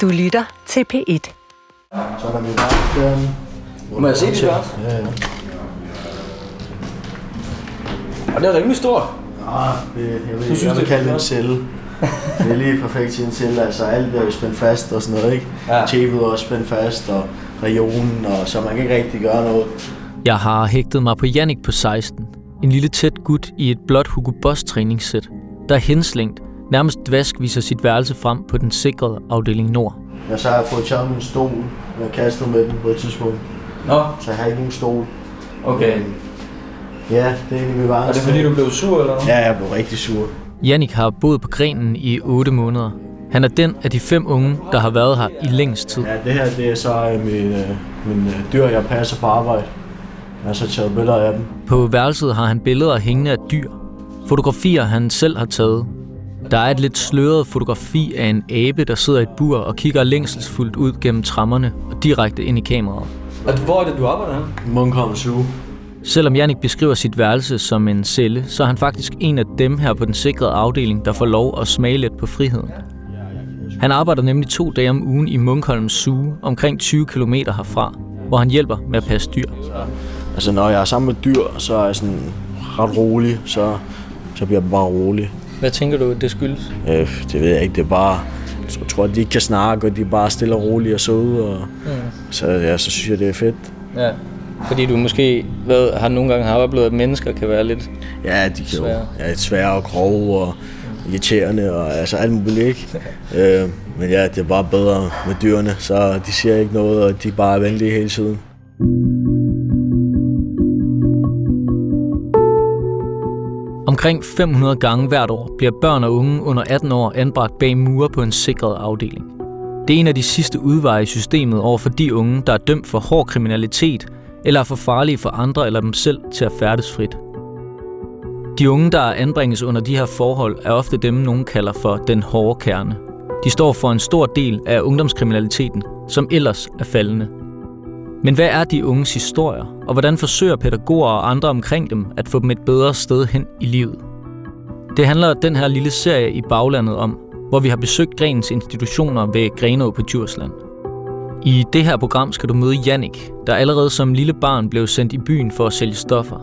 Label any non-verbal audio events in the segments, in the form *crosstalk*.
Du lytter til P1. Så er der mit værksted. Må jeg se det først? Ja, ja. Og det er rimelig stort. Ah, det, jeg vil, Du jeg synes, vil det er kalde det en celle. Det er lige perfekt til en celle. Altså alt er jo spændt fast og sådan noget, ikke? Ja. Tæppet er også spændt fast, og regionen, og så man kan ikke rigtig gøre noget. Jeg har hægtet mig på Jannik på 16. En lille tæt gut i et blåt Hugo Boss træningssæt, der er henslængt, nærmest dvask viser sit værelse frem på den sikrede afdeling Nord. Og så har jeg fået taget min stol. Jeg kastede med den på et tidspunkt. Nå, Så jeg har ikke nogen stol. okay. Ja, det er egentlig mit Er det fordi, du blev sur eller noget? Ja, jeg blev rigtig sur. Jannik har boet på grenen i 8 måneder. Han er den af de fem unge, der har været her i længst tid. Ja, det her det er så øh, min, øh, min øh, dyr, jeg passer på arbejde. Jeg har så taget billeder af dem. På værelset har han billeder hængende af dyr. Fotografier, han selv har taget. Der er et lidt sløret fotografi af en abe, der sidder i et bur og kigger længselsfuldt ud gennem trammerne og direkte ind i kameraet. Og hvor er det, du arbejder her? Munkholm Zoo. Selvom Jannik beskriver sit værelse som en celle, så er han faktisk en af dem her på den sikrede afdeling, der får lov at smage lidt på friheden. Han arbejder nemlig to dage om ugen i Munkholm Zoo, omkring 20 km herfra, hvor han hjælper med at passe dyr. Altså når jeg er sammen med dyr, så er jeg sådan ret rolig, så, så bliver jeg bare rolig. Hvad tænker du, det skyldes? Øh, det ved jeg ikke, det er bare... Jeg tror, at de ikke kan snakke, og de er bare stille og rolige og søde, og Mm. så, ja, så synes jeg, det er fedt. Ja, fordi du måske hvad, har nogle gange har oplevet, at mennesker kan være lidt... Ja, de kan jo Svære. ja, er svære og grove og irriterende, og altså alt muligt, ikke? *laughs* øh, men ja, det er bare bedre med dyrene, så de siger ikke noget, og de er bare venlige hele tiden. Omkring 500 gange hvert år bliver børn og unge under 18 år anbragt bag mure på en sikret afdeling. Det er en af de sidste udveje i systemet over for de unge, der er dømt for hård kriminalitet, eller er for farlige for andre eller dem selv til at færdes frit. De unge, der anbringes under de her forhold, er ofte dem, nogen kalder for den hårde kerne. De står for en stor del af ungdomskriminaliteten, som ellers er faldende. Men hvad er de unges historier, og hvordan forsøger pædagoger og andre omkring dem at få dem et bedre sted hen i livet? Det handler den her lille serie i baglandet om, hvor vi har besøgt Grenens institutioner ved Grenå på Djursland. I det her program skal du møde Jannik, der allerede som lille barn blev sendt i byen for at sælge stoffer.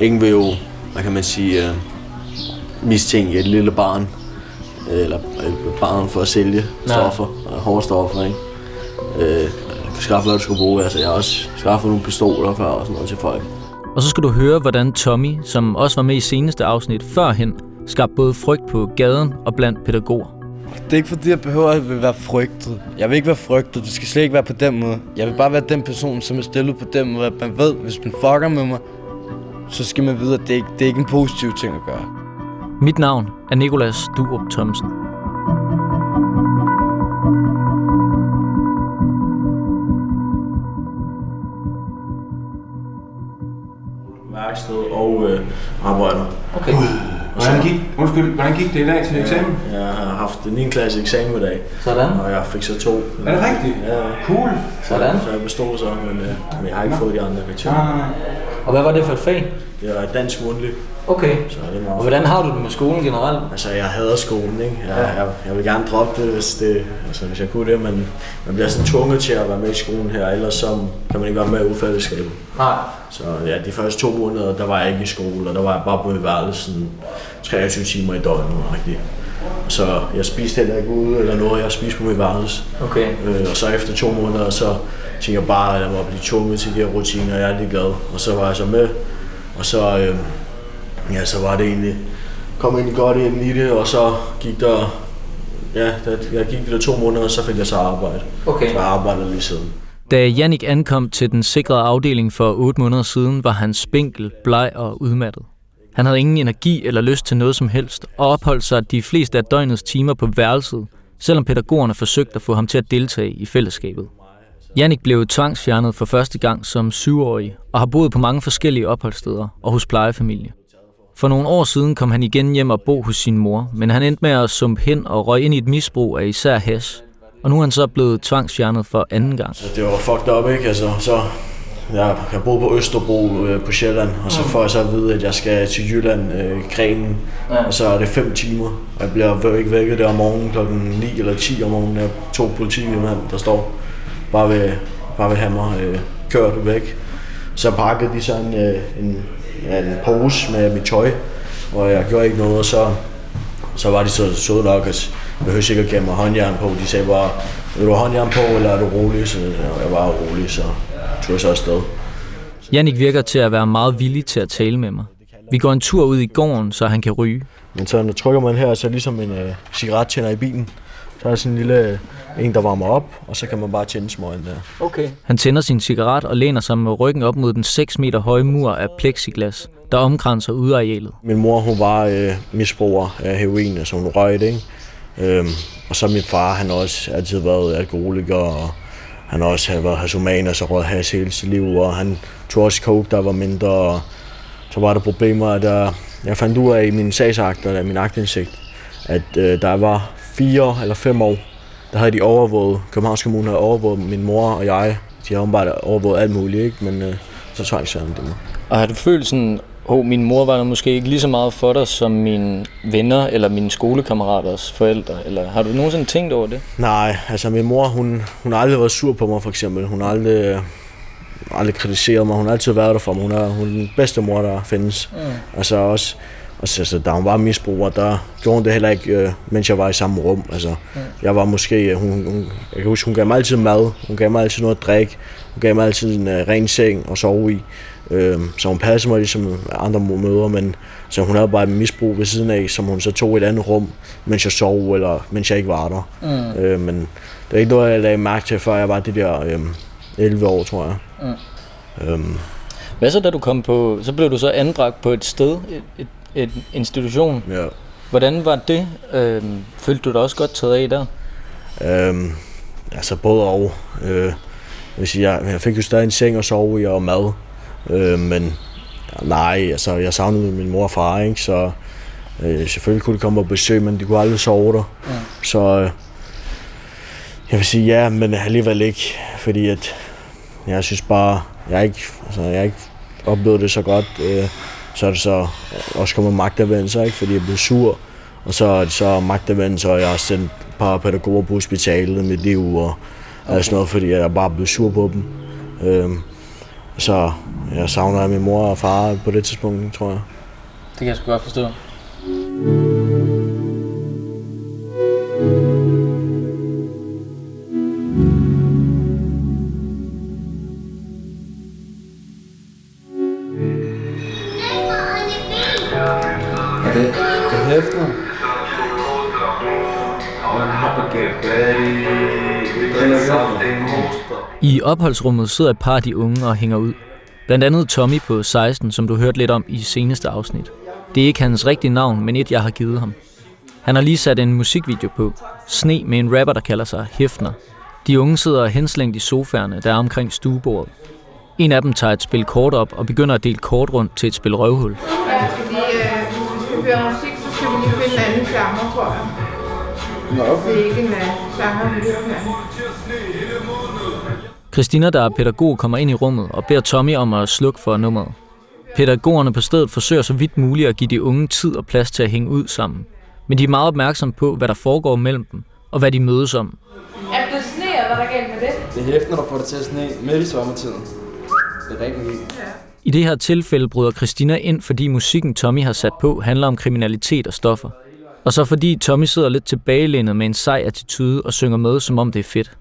Ingen vil jo, hvad kan man sige, uh, mistænke et lille barn, eller et barn for at sælge stoffer, og hårde stoffer, ikke? Skaffe, hvad du skulle bruge. Altså, jeg har også skaffet nogle pistoler før og sådan noget til folk. Og så skal du høre, hvordan Tommy, som også var med i seneste afsnit førhen, skabte både frygt på gaden og blandt pædagoger. Det er ikke fordi, jeg behøver at være frygtet. Jeg vil ikke være frygtet. Det skal slet ikke være på den måde. Jeg vil bare være den person, som er stillet på den måde, at man ved, hvis man fucker med mig, så skal man vide, at det ikke det er ikke en positiv ting at gøre. Mit navn er Nikolas Durup Thomsen. Værksted og øh, arbejder. Okay. Hvordan gik, undskyld, hvordan gik det i dag til eksamen? Jeg har haft en 9. klasse eksamen i dag, Sådan. og jeg fik så to. Er det rigtigt? Ja, Cool. Sådan. så jeg bestod så, men, øh, men jeg har ikke fået de andre Nej, karakterer. Og hvad var det for et fag? Det var dansk mundtlig, Okay. så det er meget Og hvordan har du det med skolen generelt? Altså, jeg hader skolen, ikke? Jeg, jeg, jeg vil gerne droppe det, hvis, det, altså, hvis jeg kunne det, men man bliver sådan tvunget til at være med i skolen her, ellers så kan man ikke være med i fællesskabet. Nej. Så ja, de første to måneder, der var jeg ikke i skole, og der var jeg bare på mit værelse sådan 23 timer i døgnet, rigtigt. Så jeg spiste heller ikke ude eller noget, jeg spiste på mit værelse. Okay. Øh, og så efter to måneder, så tænkte jeg bare, at jeg må blive tvunget til de her rutiner, og jeg er lige glad. Og så var jeg så med, og så, øh, ja, så var det egentlig, kom egentlig godt ind i det, og så gik der, ja, der, jeg gik de der to måneder, og så fik jeg så arbejde. Okay. Så jeg arbejder lige siden. Da Jannik ankom til den sikrede afdeling for 8 måneder siden, var han spinkel, bleg og udmattet. Han havde ingen energi eller lyst til noget som helst, og opholdt sig de fleste af døgnets timer på værelset, selvom pædagogerne forsøgte at få ham til at deltage i fællesskabet. Jannik blev tvangsfjernet for første gang som syvårig, og har boet på mange forskellige opholdssteder og hos plejefamilie. For nogle år siden kom han igen hjem og bo hos sin mor, men han endte med at sumpe hen og røg ind i et misbrug af især hash. Og nu er han så blevet tvangsfjernet for anden gang. Så det var fucked up, ikke? Altså, så jeg, jeg boede på Østerbro øh, på Sjælland, og så får jeg så at vide, at jeg skal til Jylland, øh, Grenen, Ja. og så er det fem timer. Og jeg bliver ikke vækket der om morgenen klokken 9 eller 10 om morgenen. Jeg to politimænd, der står bare ved, bare ved hammer, øh, kørt væk. Så pakkede de så en, øh, en, ja, en pose med mit tøj, og jeg gjorde ikke noget, og så, så var de så søde nok, at jeg behøvede ikke at give mig håndjern på. De sagde bare, vil du have håndjern på, eller er du rolig? Så jeg var rolig, så tog jeg så afsted. Jannik virker til at være meget villig til at tale med mig. Vi går en tur ud i gården, så han kan ryge. Men så trykker man her, så er ligesom en øh, cigarettænder i bilen. Så er der sådan en lille øh, en, der varmer op, og så kan man bare tænde smøgen der. Okay. Han tænder sin cigaret og læner sig med ryggen op mod den 6 meter høje mur af plexiglas, der omkranser udearealet. Min mor, hun var øh, misbruger af heroin, altså hun røg det, ikke? Øhm, og så min far, han har også altid været alkoholiker, og han har også været hasoman, altså røget has hele sit liv, og han tog også coke, der var mindre, og så var der problemer, at der, jeg fandt ud af i mine sagsakter, af min aktindsigt, at øh, der var fire eller fem år, der havde de overvåget, Københavns Kommune havde overvåget min mor og jeg, de havde bare overvåget alt muligt, ikke? men øh, så tvang så det mig. Og har du følt sådan, oh, min mor var der måske ikke lige så meget for dig som mine venner eller mine skolekammeraters forældre? Eller har du nogensinde tænkt over det? Nej, altså min mor, hun, hun har aldrig været sur på mig for eksempel. Hun har aldrig, aldrig kritiseret mig. Hun har altid været der for mig. Hun er, hun er den bedste mor, der findes. Mm. Altså også, altså, da hun var misbruger, der gjorde hun det heller ikke, øh, mens jeg var i samme rum. Altså, mm. Jeg var måske, øh, hun, hun, jeg kan huske, hun gav mig altid mad. Hun gav mig altid noget at drikke. Hun gav mig altid en uh, ren seng at sove i. Øh, så hun passede mig ligesom andre møder, men så hun havde bare et misbrug ved siden af, som hun så tog i et andet rum, mens jeg sov, eller mens jeg ikke var der. Mm. Øh, men det er ikke noget, jeg lagde mærke til, før jeg var de der øh, 11 år, tror jeg. Mm. Øhm, Hvad så da du kom på, så blev du så anbragt på et sted, et, et, et institution. ja. Hvordan var det? Øhm, følte du dig også godt taget af der? Øhm, altså både og. Øh, sige, jeg, jeg fik jo stadig en seng at sove i og mad. Øh, men nej, altså jeg savnede min mor og far, ikke? Så øh, selvfølgelig kunne de komme på besøg, men de kunne aldrig sove der. Ja. Så øh, jeg vil sige ja, men alligevel ikke. Fordi at jeg synes bare, jeg ikke, altså, jeg ikke oplevet det så godt. Øh, så er det så også kommet magtanvendelse, ikke? fordi jeg blev sur. Og så er det så magtanvendelse, og jeg har sendt et par pædagoger på hospitalet mit liv, og okay. sådan noget, fordi jeg bare blev sur på dem. Øhm, så jeg savner min mor og far på det tidspunkt, tror jeg. Det kan jeg sgu godt forstå. Opholdsrummet sidder et par af de unge og hænger ud. Blandt andet Tommy på 16, som du hørte lidt om i seneste afsnit. Det er ikke hans rigtige navn, men et jeg har givet ham. Han har lige sat en musikvideo på. Sne med en rapper, der kalder sig Hæfner. De unge sidder henslængt i sofaerne, der er omkring stuebordet. En af dem tager et spil kort op og begynder at dele kort rundt til et spil røvhul. Ja, fordi øh, hvis vi hører musik, så skal vi lige finde en anden genre, tror jeg. Nå, Det er ikke en uh, genre, vi hører her. Christina, der er pædagog, kommer ind i rummet og beder Tommy om at slukke for nummeret. Pædagogerne på stedet forsøger så vidt muligt at give de unge tid og plads til at hænge ud sammen. Men de er meget opmærksomme på, hvad der foregår mellem dem, og hvad de mødes om. Er det sne, eller hvad der galt med det? Det er hæften, der får det til at sne midt i sommertiden. Det er rigtig vildt. I det her tilfælde bryder Christina ind, fordi musikken Tommy har sat på handler om kriminalitet og stoffer. Og så fordi Tommy sidder lidt tilbagelænet med en sej attitude og synger med, som om det er fedt.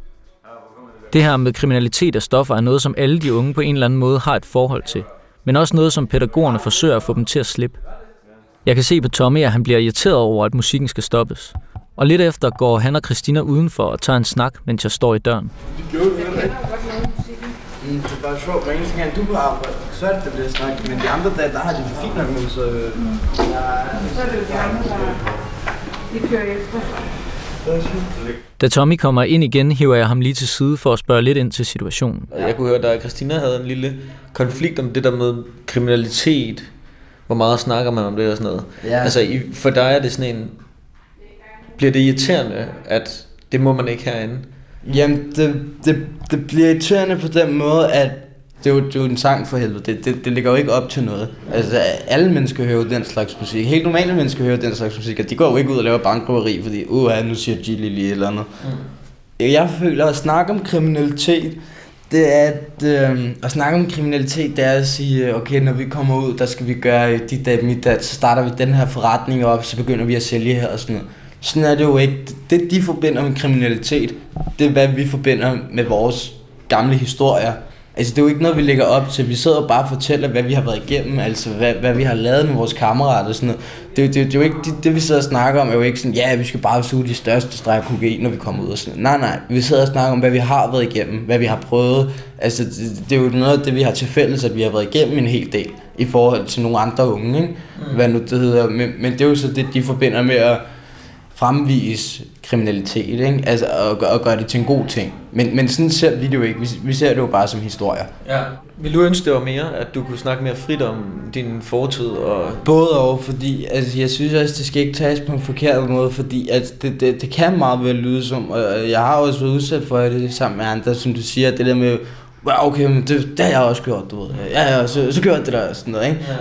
Det her med kriminalitet og stoffer er noget, som alle de unge på en eller anden måde har et forhold til. Men også noget, som pædagogerne forsøger at få dem til at slippe. Jeg kan se på Tommy, at han bliver irriteret over, at musikken skal stoppes. Og lidt efter går han og Christina udenfor og tager en snak, mens jeg står i døren. Mm, det er bare sjovt, hver eneste gang du på arbejde, så er det det bliver snakket, men de andre dage, der har de det fint nok med, så... Ja, Så er det jo de andre, der de kører efter. Da Tommy kommer ind igen, hiver jeg ham lige til side for at spørge lidt ind til situationen. Jeg kunne høre, at Christina havde en lille konflikt om det der med kriminalitet. Hvor meget snakker man om det og sådan noget. Ja. Altså for dig er det sådan en... Bliver det irriterende, at det må man ikke herinde? Jamen, det, det, det bliver irriterende på den måde, at det er, jo, det er jo en sang for helvede. Det, det, det ligger jo ikke op til noget. Altså, alle mennesker hører jo den slags musik. Helt normale mennesker hører den slags musik, og de går jo ikke ud og laver bankrøveri, fordi, uh, nu siger Gilly lige eller andet. Mm. Jeg føler at snakke om kriminalitet, det er at, øh, at snakke om kriminalitet, det er at sige, okay, når vi kommer ud, der skal vi gøre dit, dat, mit, dat, så starter vi den her forretning op, så begynder vi at sælge her og sådan noget. Sådan er det jo ikke. Det, de forbinder med kriminalitet, det er, hvad vi forbinder med vores gamle historier. Altså, det er jo ikke noget, vi lægger op til. Vi sidder og bare fortæller, hvad vi har været igennem, altså hvad, hvad vi har lavet med vores kammerater og sådan noget. Det, det, det, det er jo ikke, det, det, vi sidder og snakker om, er jo ikke sådan, ja, vi skal bare suge de største streger kokain, når vi kommer ud og sådan noget. Nej, nej, vi sidder og snakker om, hvad vi har været igennem, hvad vi har prøvet. Altså, det, det er jo noget af det, vi har til fælles, at vi har været igennem en hel del i forhold til nogle andre unge, ikke? Mm. Hvad nu det hedder. Men, men det er jo så det, de forbinder med at fremvise kriminalitet, ikke? Altså, og, og gøre det til en god ting. Men, men sådan ser vi det jo ikke. Vi, vi ser det jo bare som historier. Ja. Vil du ønske, det var mere, at du kunne snakke mere frit om din fortid? Og... Både og, fordi altså, jeg synes også, det skal ikke tages på en forkert måde, fordi at det, det, det kan meget vel lyde som, og jeg har også været udsat for det sammen med andre, som du siger, det der med, wow, okay, men det, det har jeg også gjort, du ved. Ja, ja, så, så gør jeg det der, sådan noget, ikke? Ja.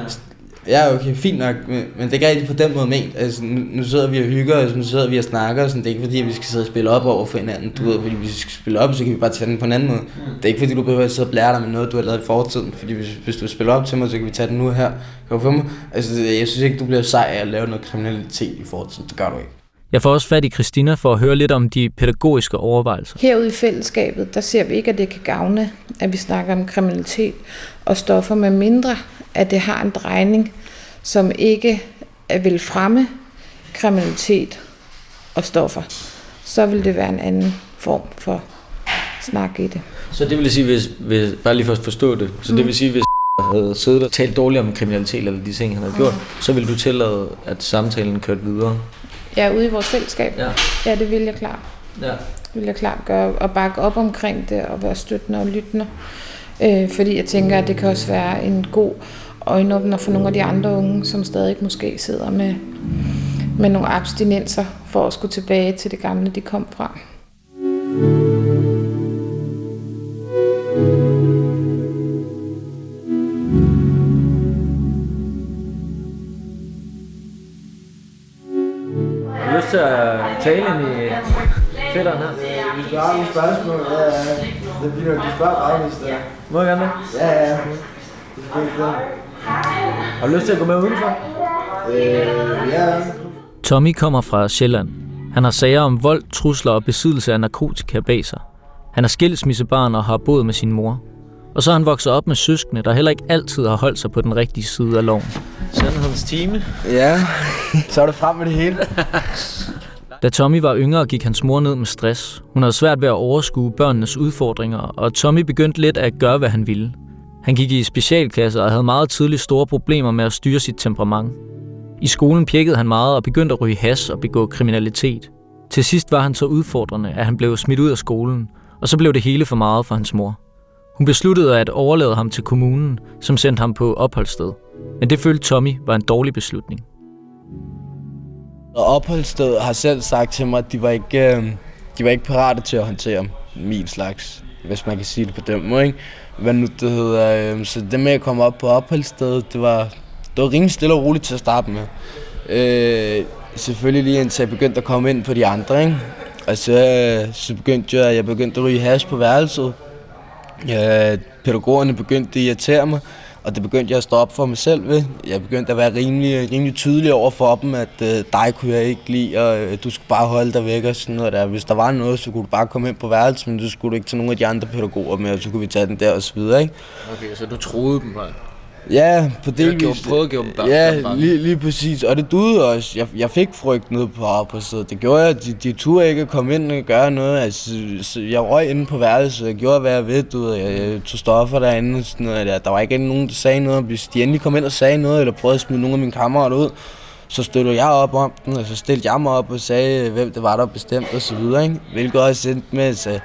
Ja, okay, fint nok, men, men det er ikke rigtig på den måde ment. Altså, nu, nu sidder vi og hygger os, nu sidder vi og snakker, sådan, det er ikke fordi, vi skal sidde og spille op over for hinanden. Du ved, fordi hvis vi skal spille op, så kan vi bare tage den på en anden måde. Mm. Det er ikke fordi, du behøver at sidde og blære dig med noget, du har lavet i fortiden. Fordi hvis, hvis du spiller op til mig, så kan vi tage den nu her. Kan du få mig? Altså, jeg synes ikke, du bliver sej af at lave noget kriminalitet i fortiden. Det gør du ikke. Jeg får også fat i Christina for at høre lidt om de pædagogiske overvejelser. Herude i fællesskabet, der ser vi ikke, at det kan gavne, at vi snakker om kriminalitet og stoffer med mindre, at det har en drejning, som ikke vil fremme kriminalitet og stoffer. Så vil det være en anden form for snak i det. Så det vil sige, hvis, hvis bare lige for at forstå det, så mm. det vil sige, hvis havde siddet og talt dårligt om kriminalitet eller de ting, han havde gjort, mm. så vil du tillade, at samtalen kørte videre? Ja, ude i vores fællesskab. Ja, ja det vil jeg klart. Ja. Det vil jeg klart gøre, og bakke op omkring det, og være støttende og lyttende. Øh, fordi jeg tænker, at det kan også være en god øjenåbner for nogle af de andre unge, som stadig måske sidder med, med nogle abstinenser for at skulle tilbage til det gamle, de kom fra. Har tale ind i fætteren her? Hvis du har nogle spørgsmål, ja, ja. Det bliver du spørger bare, hvis det er. Må jeg gerne det? Ja, ja. Det er ikke det. Har du lyst til at gå med udenfor? Øh, ja. Tommy kommer fra Sjælland. Han har sager om vold, trusler og besiddelse af narkotika bag sig. Han er skilsmissebarn og har boet med sin mor. Og så er han vokset op med søskende, der heller ikke altid har holdt sig på den rigtige side af loven. Sandhedens time. Ja, så er det frem med det hele. *laughs* Da Tommy var yngre, gik hans mor ned med stress. Hun havde svært ved at overskue børnenes udfordringer, og Tommy begyndte lidt at gøre, hvad han ville. Han gik i specialklasse og havde meget tidligt store problemer med at styre sit temperament. I skolen pjekkede han meget og begyndte at ryge has og begå kriminalitet. Til sidst var han så udfordrende, at han blev smidt ud af skolen, og så blev det hele for meget for hans mor. Hun besluttede at overlade ham til kommunen, som sendte ham på opholdssted. Men det følte Tommy var en dårlig beslutning. Og opholdsstedet har selv sagt til mig, at de var ikke, øh, de var ikke parate til at håndtere min slags, hvis man kan sige det på den måde. Ikke? Hvad nu det hedder, øh, så det med at komme op på opholdsstedet, det var, det var rimelig stille og roligt til at starte med. Øh, selvfølgelig lige indtil jeg begyndte at komme ind på de andre, ikke? Og så, øh, så begyndte jeg, jeg begyndte at ryge hash på værelset. Ja, pædagogerne begyndte at irritere mig, og det begyndte jeg at stå op for mig selv ved. Jeg begyndte at være rimelig, rimelig tydelig over for dem, at øh, dig kunne jeg ikke lide, og øh, du skulle bare holde dig væk og sådan noget der. Hvis der var noget, så kunne du bare komme ind på værelset, men du skulle ikke til nogen af de andre pædagoger med, og så kunne vi tage den der og så videre, ikke? Okay, så du troede dem bare? Ja, på det Eller gjorde, prøvede at gøre dem bare Ja, lige, lige præcis. Og det duede også. Jeg, jeg fik frygt ned på arbejdet. Det gjorde jeg. De, de turde ikke komme ind og gøre noget. Altså, så jeg røg inde på værelset. Jeg gjorde, hvad jeg ved. Du ved. Jeg, jeg tog stoffer derinde. Og sådan noget der. der var ikke nogen, der sagde noget. Hvis de endelig kom ind og sagde noget, eller prøvede at smide nogle af mine kammerater ud, så støttede jeg op om den, og så stillede jeg mig op og sagde, hvem det var, der bestemte. Ikke? Hvilket også endte med, så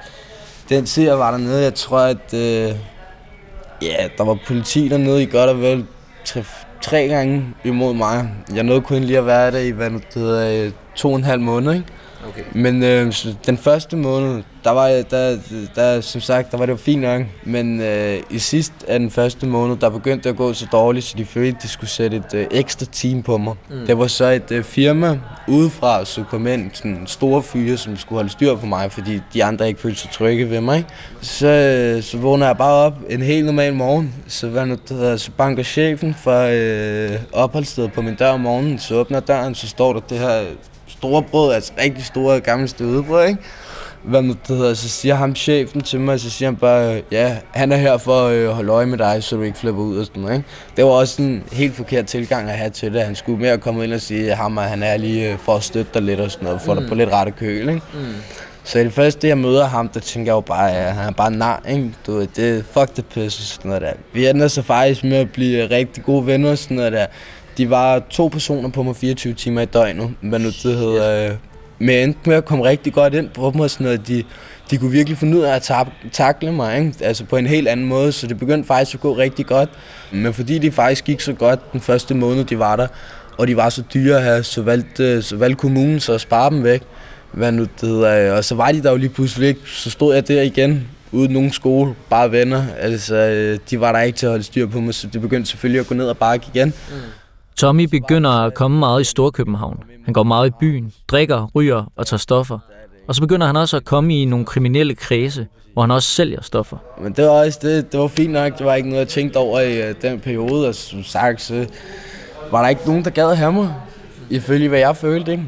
den tid, jeg var dernede, jeg tror, at øh, Ja, der var politi dernede i godt og vel tre, tre gange imod mig. Jeg nåede kun lige at være der i hvad det hedder, øh, to og en halv måned, ikke? Okay. Men øh, så den første måned, der var, der, der, som sagt, der var det jo fint nok. Men øh, i sidst af den første måned, der begyndte det at gå så dårligt, så de følte, at de skulle sætte et øh, ekstra team på mig. Mm. Det var så et øh, firma udefra, som kom ind, sådan store fyre, som skulle holde styr på mig, fordi de andre ikke følte sig trygge ved mig. Så, øh, så vågner jeg bare op en helt normal morgen. Så, hvad nu, hedder, så banker chefen for øh, opholdsstedet på min dør om morgenen, så åbner døren, så står der det her store brød, altså rigtig store gamle stødebrød, ikke? Hvad nu det hedder, så siger ham chefen til mig, så siger han bare, ja, han er her for at øh, holde øje med dig, så du ikke flipper ud og sådan noget, ikke? Det var også en helt forkert tilgang at have til det. Han skulle mere komme ind og sige, at ham, han er lige øh, for at støtte dig lidt og sådan noget, få mm. dig på lidt rette køl, ikke? Mm. Så det første, jeg møder ham, der tænker jeg jo bare, at han er bare nar, ikke? Du ved, det er fuck the piss og sådan noget der. Vi ender så faktisk med at blive rigtig gode venner og sådan noget der. De var to personer på mig 24 timer i døgnet, hvad nu det hedder. Øh, men jeg endte med at komme rigtig godt ind på dem og sådan noget. De, de kunne virkelig finde ud af at takle mig, ikke? altså på en helt anden måde, så det begyndte faktisk at gå rigtig godt. Men fordi det faktisk gik så godt den første måned, de var der, og de var så dyre at have, så valgte, øh, så valgte kommunen så at spare dem væk. Hvad nu det hedder. Og så var de der jo lige pludselig ikke, så stod jeg der igen, uden nogen skole, bare venner. Altså, øh, de var der ikke til at holde styr på mig, så det begyndte selvfølgelig at gå ned og bakke igen. Mm. Tommy begynder at komme meget i Storkøbenhavn. Han går meget i byen, drikker, ryger og tager stoffer. Og så begynder han også at komme i nogle kriminelle kredse, hvor han også sælger stoffer. Men det var også det, det var fint nok. Det var ikke noget, jeg tænkte over i uh, den periode. Og som sagt, så var der ikke nogen, der gad at have mig. Ifølge hvad jeg følte, ikke?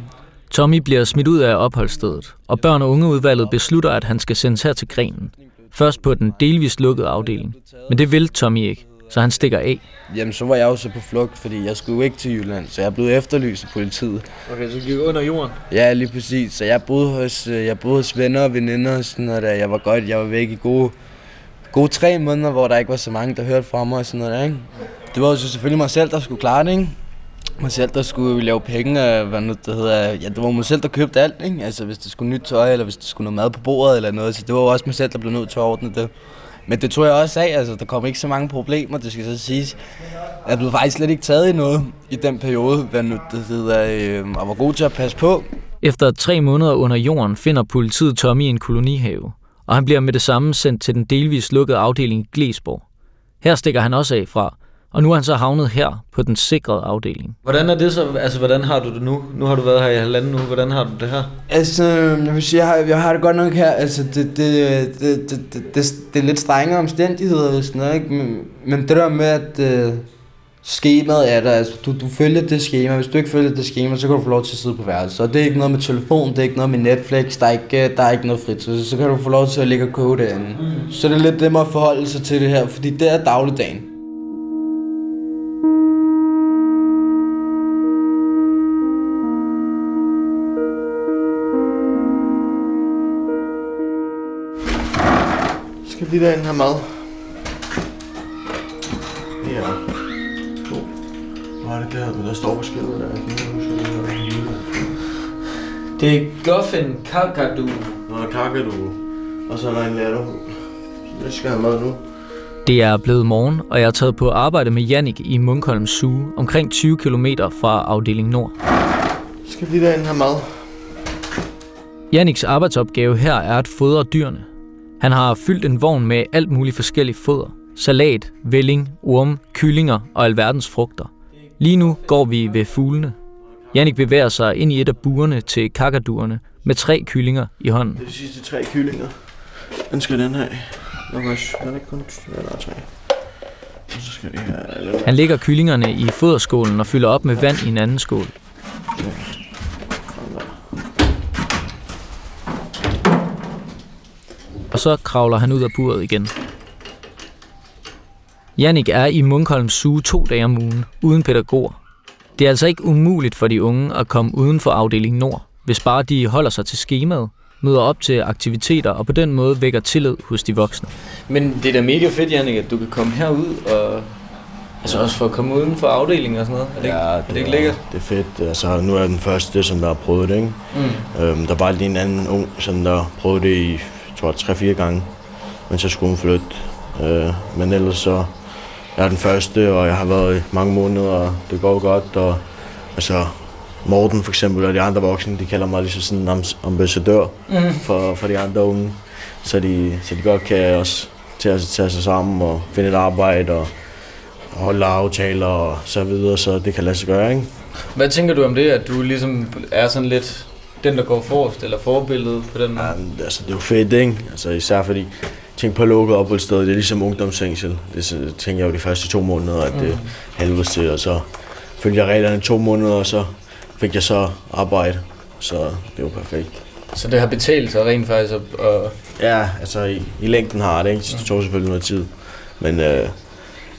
Tommy bliver smidt ud af opholdsstedet, og børn- og ungeudvalget beslutter, at han skal sendes her til Grenen. Først på den delvist lukkede afdeling. Men det vil Tommy ikke så han stikker af. Jamen, så var jeg jo så på flugt, fordi jeg skulle jo ikke til Jylland, så jeg blev efterlyst af politiet. Okay, så gik under jorden? Ja, lige præcis. Så jeg boede hos, øh, jeg boede hos venner og veninder og sådan noget der. Jeg var godt, jeg var væk i gode, gode tre måneder, hvor der ikke var så mange, der hørte fra mig og sådan noget der, ikke? Det var jo selvfølgelig mig selv, der skulle klare det, ikke? Mig selv, der skulle lave penge, og hvad nu det hedder. Ja, det var mig selv, der købte alt, ikke? Altså, hvis det skulle nyt tøj, eller hvis det skulle noget mad på bordet eller noget. Så det var jo også mig selv, der blev nødt til at ordne det. Men det tror jeg også af, altså der kom ikke så mange problemer, det skal så siges. Jeg blev faktisk slet ikke taget i noget i den periode, hvad nu det hedder, øh, og var god til at passe på. Efter tre måneder under jorden finder politiet Tommy i en kolonihave, og han bliver med det samme sendt til den delvis lukkede afdeling i Glesborg. Her stikker han også af fra, og nu er han så havnet her på den sikrede afdeling. Hvordan er det så? Altså, hvordan har du det nu? Nu har du været her i halvanden uge. Hvordan har du det her? Altså, jeg vil sige, jeg har, jeg har det godt nok her. Altså, det, det, det, det, det, det, det er lidt strenge omstændigheder, hvis noget, ikke? Men, men det der med, at uh, skemaet er der, altså, du, du følger det schema. Hvis du ikke følger det schema, så kan du få lov til at sidde på værelset. Og det er ikke noget med telefon, det er ikke noget med Netflix, der er ikke, der er ikke noget frit. Så, så kan du få lov til at ligge og kode derinde. Mm. Så det er lidt det med at forholde sig til det her, fordi det er dagligdagen. Lige derinde have mad. Ja. To. Hvad er det der, der står på skiltet der? Jeg kan ikke huske, det Det er Guffin Kakadu. Nå, kakadu. Og så er der en latter. Jeg skal have mad nu. Det er blevet morgen, og jeg er taget på arbejde med Jannik i Munkholm Zoo, omkring 20 km fra afdeling Nord. Skal lige derinde have mad. Janniks arbejdsopgave her er at fodre dyrene. Han har fyldt en vogn med alt muligt forskelligt foder. Salat, velling, orme, kyllinger og alverdens frugter. Lige nu går vi ved fuglene. Jannik bevæger sig ind i et af burene til kakaduerne med tre kyllinger i hånden. Det er de sidste tre kyllinger. Den skal den have. Nok også. Den ikke kun ja, der er tre. Så skal de have... Han lægger kyllingerne i foderskålen og fylder op med vand i en anden skål. Og så kravler han ud af buret igen. Jannik er i Munkholm Zoo to dage om ugen, uden pædagoger. Det er altså ikke umuligt for de unge at komme uden for afdeling Nord, hvis bare de holder sig til skemaet, møder op til aktiviteter og på den måde vækker tillid hos de voksne. Men det er da mega fedt, Jannik, at du kan komme herud og Altså også for at komme uden for afdelingen og sådan noget? Er det, ja, det, er det ikke lækkert? Det er fedt. Altså, nu er jeg den første, som der har prøvet det, ikke? Mm. Øhm, der var lige en anden ung, som der prøvede det i tror tre-fire gange, men så skulle hun flytte. Øh, men ellers så, jeg er den første, og jeg har været i mange måneder, og det går godt, og altså, Morten for eksempel, og de andre voksne, de kalder mig ligesom sådan en am- ambassadør mm. for, for de andre unge. Så de, så de godt kan også tage, tage sig sammen og finde et arbejde og, og holde aftaler og så videre, så det kan lade sig gøre, ikke? Hvad tænker du om det, at du ligesom er sådan lidt den, der går forrest, eller forbilledet på den måde? Ja, altså, det er jo fedt, ikke? Altså, især fordi, tænk på lukket opholdssted, det er ligesom ungdomsfængsel. Det tænker jeg jo de første to måneder, at det er helvedes til, og så følte jeg reglerne to måneder, og så fik jeg så arbejde. Så det jo perfekt. Så det har betalt sig rent faktisk at Ja, altså i, i længden har det, ikke? Det tog selvfølgelig noget tid. Men øh,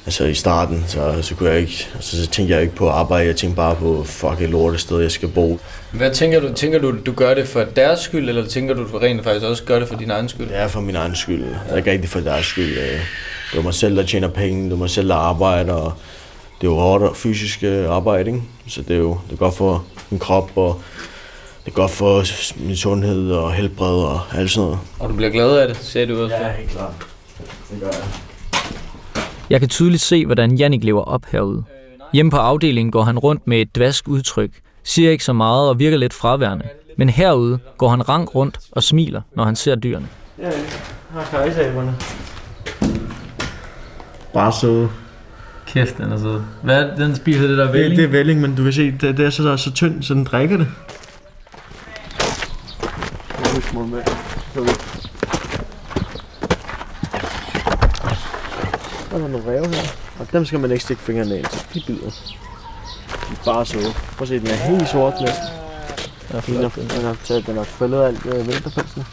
altså i starten, så, så kunne jeg ikke, altså, så tænkte jeg ikke på arbejde, jeg tænkte bare på, fuck et lortested, jeg skal bo. Hvad tænker du? Tænker du, du gør det for deres skyld, eller tænker du, du rent faktisk også gør det for din egen skyld? Det er for min egen skyld. Det er ikke rigtig for deres skyld. øh. Det er mig selv, der tjener penge. Det er mig selv, der arbejder. Og det er jo hårdt fysisk øh, arbejde, ikke? Så det er jo det er godt for min krop, og det er godt for min sundhed og helbred og alt sådan noget. Og du bliver glad af det, sagde du også. før. helt klart. Det gør jeg. Jeg kan tydeligt se, hvordan Jannik lever op herude. Hjemme på afdelingen går han rundt med et dvask udtryk, siger ikke så meget og virker lidt fraværende. Men herude går han rank rundt og smiler, når han ser dyrene. Ja, her kajsaberne. Bare søde. Kæft, den er sød. Hvad er det, den spiser det der Det, vælling? det er vælling, men du kan se, det, det er så, der er så tynd, så den drikker det. Der er nogle ræve her, og dem skal man ikke stikke fingrene ind, så de bider. De er bare søde. Prøv at se, den er helt sort med. Den er, den har, taget, den har fældet alt øh, vinterpelsen.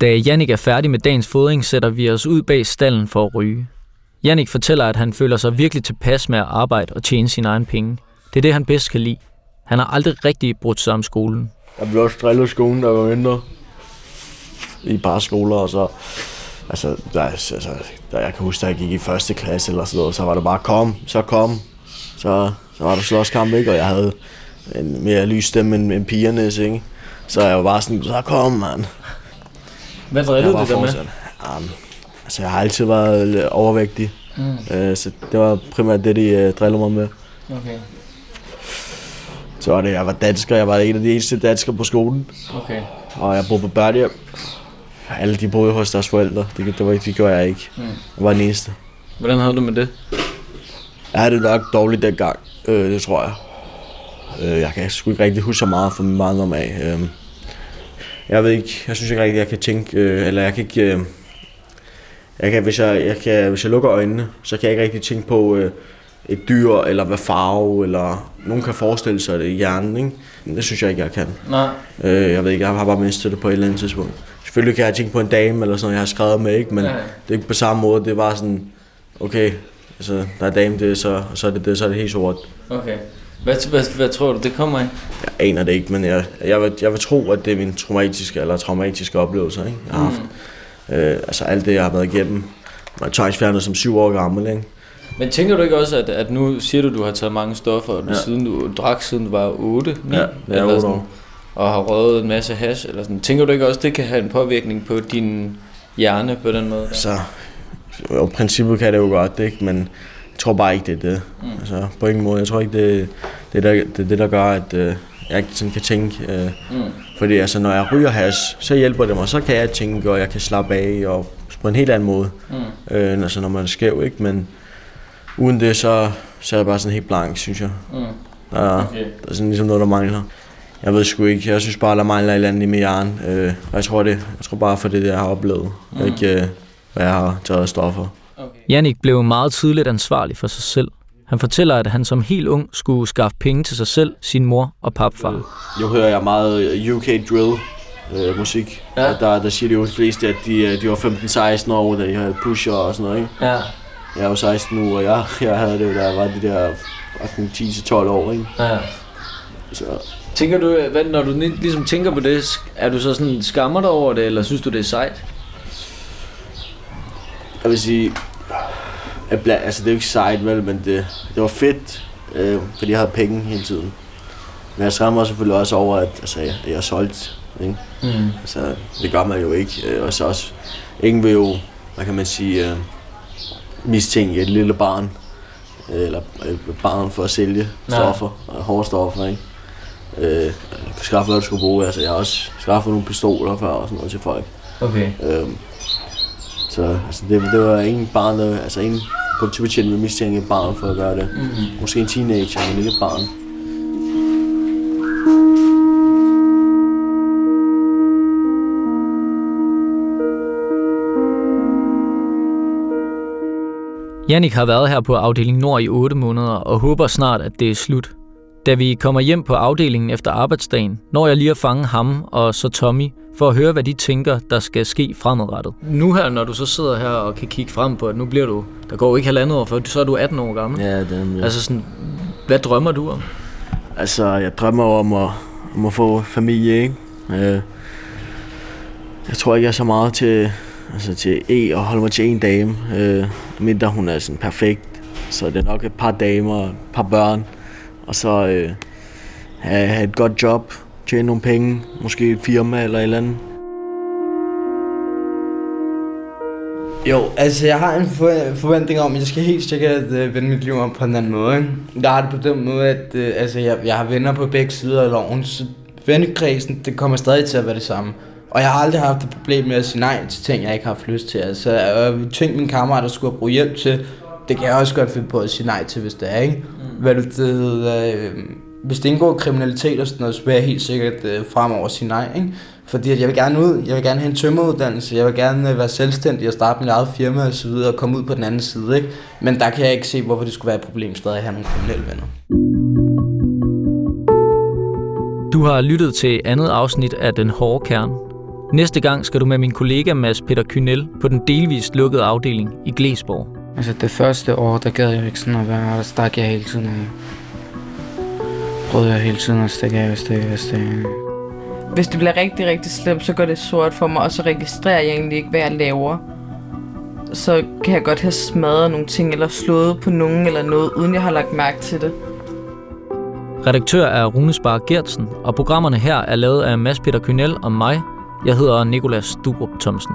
Da Jannik er færdig med dagens fodring, sætter vi os ud bag stallen for at ryge. Jannik fortæller, at han føler sig virkelig tilpas med at arbejde og tjene sine egne penge. Det er det, han bedst kan lide. Han har aldrig rigtig brudt sig om skolen. Jeg blev også drillet i skolen, der var mindre. I bare skoler, og så... Altså, der, altså, der, jeg kan huske, da jeg gik i første klasse eller sådan noget, så var det bare kom, så kom. Så, så var der slåskamp, ikke? Og jeg havde en mere lys stemme end, end pigernes, ikke? Så jeg var bare sådan, så kom, mand. Hvad drillede du der med? Um, altså, jeg har altid været lidt overvægtig. Mm. Uh, så det var primært det, de uh, drillede mig med. Okay. Så var det, jeg var dansker, jeg var en af de eneste danskere på skolen. Okay. Og jeg boede på børnehjem. Alle de boede hos deres forældre. Det, det, var, det gjorde jeg ikke. Mm. Jeg var den eneste. Hvordan havde du med det? Jeg havde det nok dårligt dengang. Øh, det tror jeg. Øh, jeg kan sgu ikke rigtig huske så meget fra min barndom af. Øh, jeg ved ikke, jeg synes ikke rigtig, jeg kan tænke, øh, eller jeg kan ikke... Øh, jeg kan, hvis, jeg, jeg kan, hvis jeg lukker øjnene, så kan jeg ikke rigtig tænke på øh, et dyr, eller hvad farve, eller nogen kan forestille sig det i hjernen, ikke? Det synes jeg ikke, jeg kan. Nej. Øh, jeg ved ikke, jeg har bare mistet det på et eller andet tidspunkt. Selvfølgelig kan jeg tænke på en dame eller sådan noget, jeg har skrevet med, ikke? men Ja. det er ikke på samme måde. Det bare sådan, okay, altså, der er dame, det er så, og så er det det, så er det helt sort. Okay. Hvad, hvad, hvad tror du, det kommer af? Jeg aner det ikke, men jeg, jeg, vil, jeg vil tro, at det er min traumatiske eller traumatiske oplevelser, ikke? jeg har haft. Mm. Øh, altså alt det, jeg har været igennem. Jeg er tvangsfjernet som syv år gammel, ikke? Men tænker du ikke også, at, at nu siger du, du har taget mange stoffer, ja. Siden du drak, siden du var 8, 9, Ja, det er otte år. Og har røget en masse hash, eller sådan. Tænker du ikke også, det kan have en påvirkning på din hjerne på den måde? Så jo, i princippet kan det jo godt, ikke? men jeg tror bare ikke, det er det. Mm. Altså, på ingen måde. Jeg tror ikke, det, det, er, der, det det, der gør, at øh, jeg ikke sådan kan tænke. Øh, Mm. Fordi altså, når jeg ryger hash, så hjælper det mig. Så kan jeg tænke, og jeg kan slappe af og på en helt anden måde. Mm. Øh, altså, når man er skæv, ikke? Men uden det, så, så er jeg bare sådan helt blank, synes jeg. Mm. Der, er, Okay. der er sådan ligesom noget, der mangler. Jeg ved sgu ikke. Jeg synes bare, der mangler et eller andet i min hjerne. Øh, og jeg tror det. Jeg tror bare for det, jeg har oplevet. Mm. Ikke øh, hvad jeg har taget stoffer. Okay. Jannik blev meget tidligt ansvarlig for sig selv. Han fortæller, at han som helt ung skulle skaffe penge til sig selv, sin mor og papfar. Nu hører jeg meget UK drill øh, musik. Ja. Og der, der siger de jo de fleste, at de, øh, de var 15-16 år, da de havde pusher og sådan noget. Ikke? Ja. Jeg er jo 16 nu, og jeg, *laughs* jeg havde det jo, da jeg var de der fucking 10-12 år. Ikke? ja. Så Tænker du, hvad, når du ligesom tænker på det, er du så sådan, skammer dig over det, eller synes du, det er sejt? jeg vil sige, at bla, altså det er jo ikke sejt, vel, men det, det var fedt, øh, fordi jeg havde penge hele tiden. Men jeg skræmmer mig selvfølgelig også over, at altså, jeg, jeg er solgt. Ikke? Mm. Altså, det gør man jo ikke. Øh, og så også, ingen vil jo, hvad kan man sige, øh, mistænke et lille barn øh, eller øh, barn for at sælge stoffer, og hårde stoffer, ikke? Øh, skaffe, hvad du skulle bruge. Altså, jeg har også skaffet nogle pistoler før og sådan noget til folk. Okay. Øhm, så altså, det, det var ingen barn, der, altså ingen politibetjent med mistænke et barn for at gøre det. Mm-hmm. Måske en teenager, men ikke et barn. Jannik har været her på afdeling Nord i 8 måneder og håber snart, at det er slut. Da vi kommer hjem på afdelingen efter arbejdsdagen, når jeg lige at fange ham og så Tommy, for at høre, hvad de tænker, der skal ske fremadrettet. Nu her, når du så sidder her og kan kigge frem på, at nu bliver du, der går jo ikke halvandet år, for så er du 18 år gammel. Ja, det, ja. Altså sådan, hvad drømmer du om? Altså, jeg drømmer om at, om at få familie, ikke? Øh, jeg tror ikke, jeg er så meget til, altså til e, at holde mig til en dame. Øh, mindre hun er sådan perfekt. Så det er nok et par damer og et par børn. Og så øh, have, have et godt job, tjene nogle penge, måske et firma eller et eller andet. Jo, altså jeg har en for- forventning om, at jeg skal helt sikkert øh, vende mit liv om på en anden måde. Ikke? Jeg har det på den måde, at øh, altså, jeg, jeg har venner på begge sider af loven, så vennekredsen, det kommer stadig til at være det samme. Og jeg har aldrig haft et problem med at sige nej til ting, jeg ikke har haft lyst til. Altså, øh, ting min kammerater skulle have brugt hjælp til, det kan jeg også godt finde på at sige nej til, hvis det er, ikke? Mm. Hvad du, det, øh, hvis det indgår kriminalitet og sådan noget, så vil jeg helt sikkert øh, fremover sige nej, ikke? Fordi at jeg vil gerne ud, jeg vil gerne have en tømmeruddannelse, jeg vil gerne øh, være selvstændig og starte mit eget firma og så videre og komme ud på den anden side, ikke? Men der kan jeg ikke se, hvorfor det skulle være et problem stadig at have nogle kriminelle venner. Du har lyttet til andet afsnit af Den Hårde Kerne. Næste gang skal du med min kollega Mads Peter Kynel på den delvist lukkede afdeling i Glesborg. Altså det første år, der gad jeg ikke sådan at være, der stak jeg hele tiden af. Prøvede jeg hele tiden at stikke af, hvis det, hvis det... Hvis det bliver rigtig, rigtig slemt, så går det sort for mig, og så registrerer jeg egentlig ikke, hvad jeg laver. Så kan jeg godt have smadret nogle ting, eller slået på nogen eller noget, uden jeg har lagt mærke til det. Redaktør er Rune Spar Gertsen, og programmerne her er lavet af Mads Peter Kynel og mig. Jeg hedder Nikolas Durup Thomsen.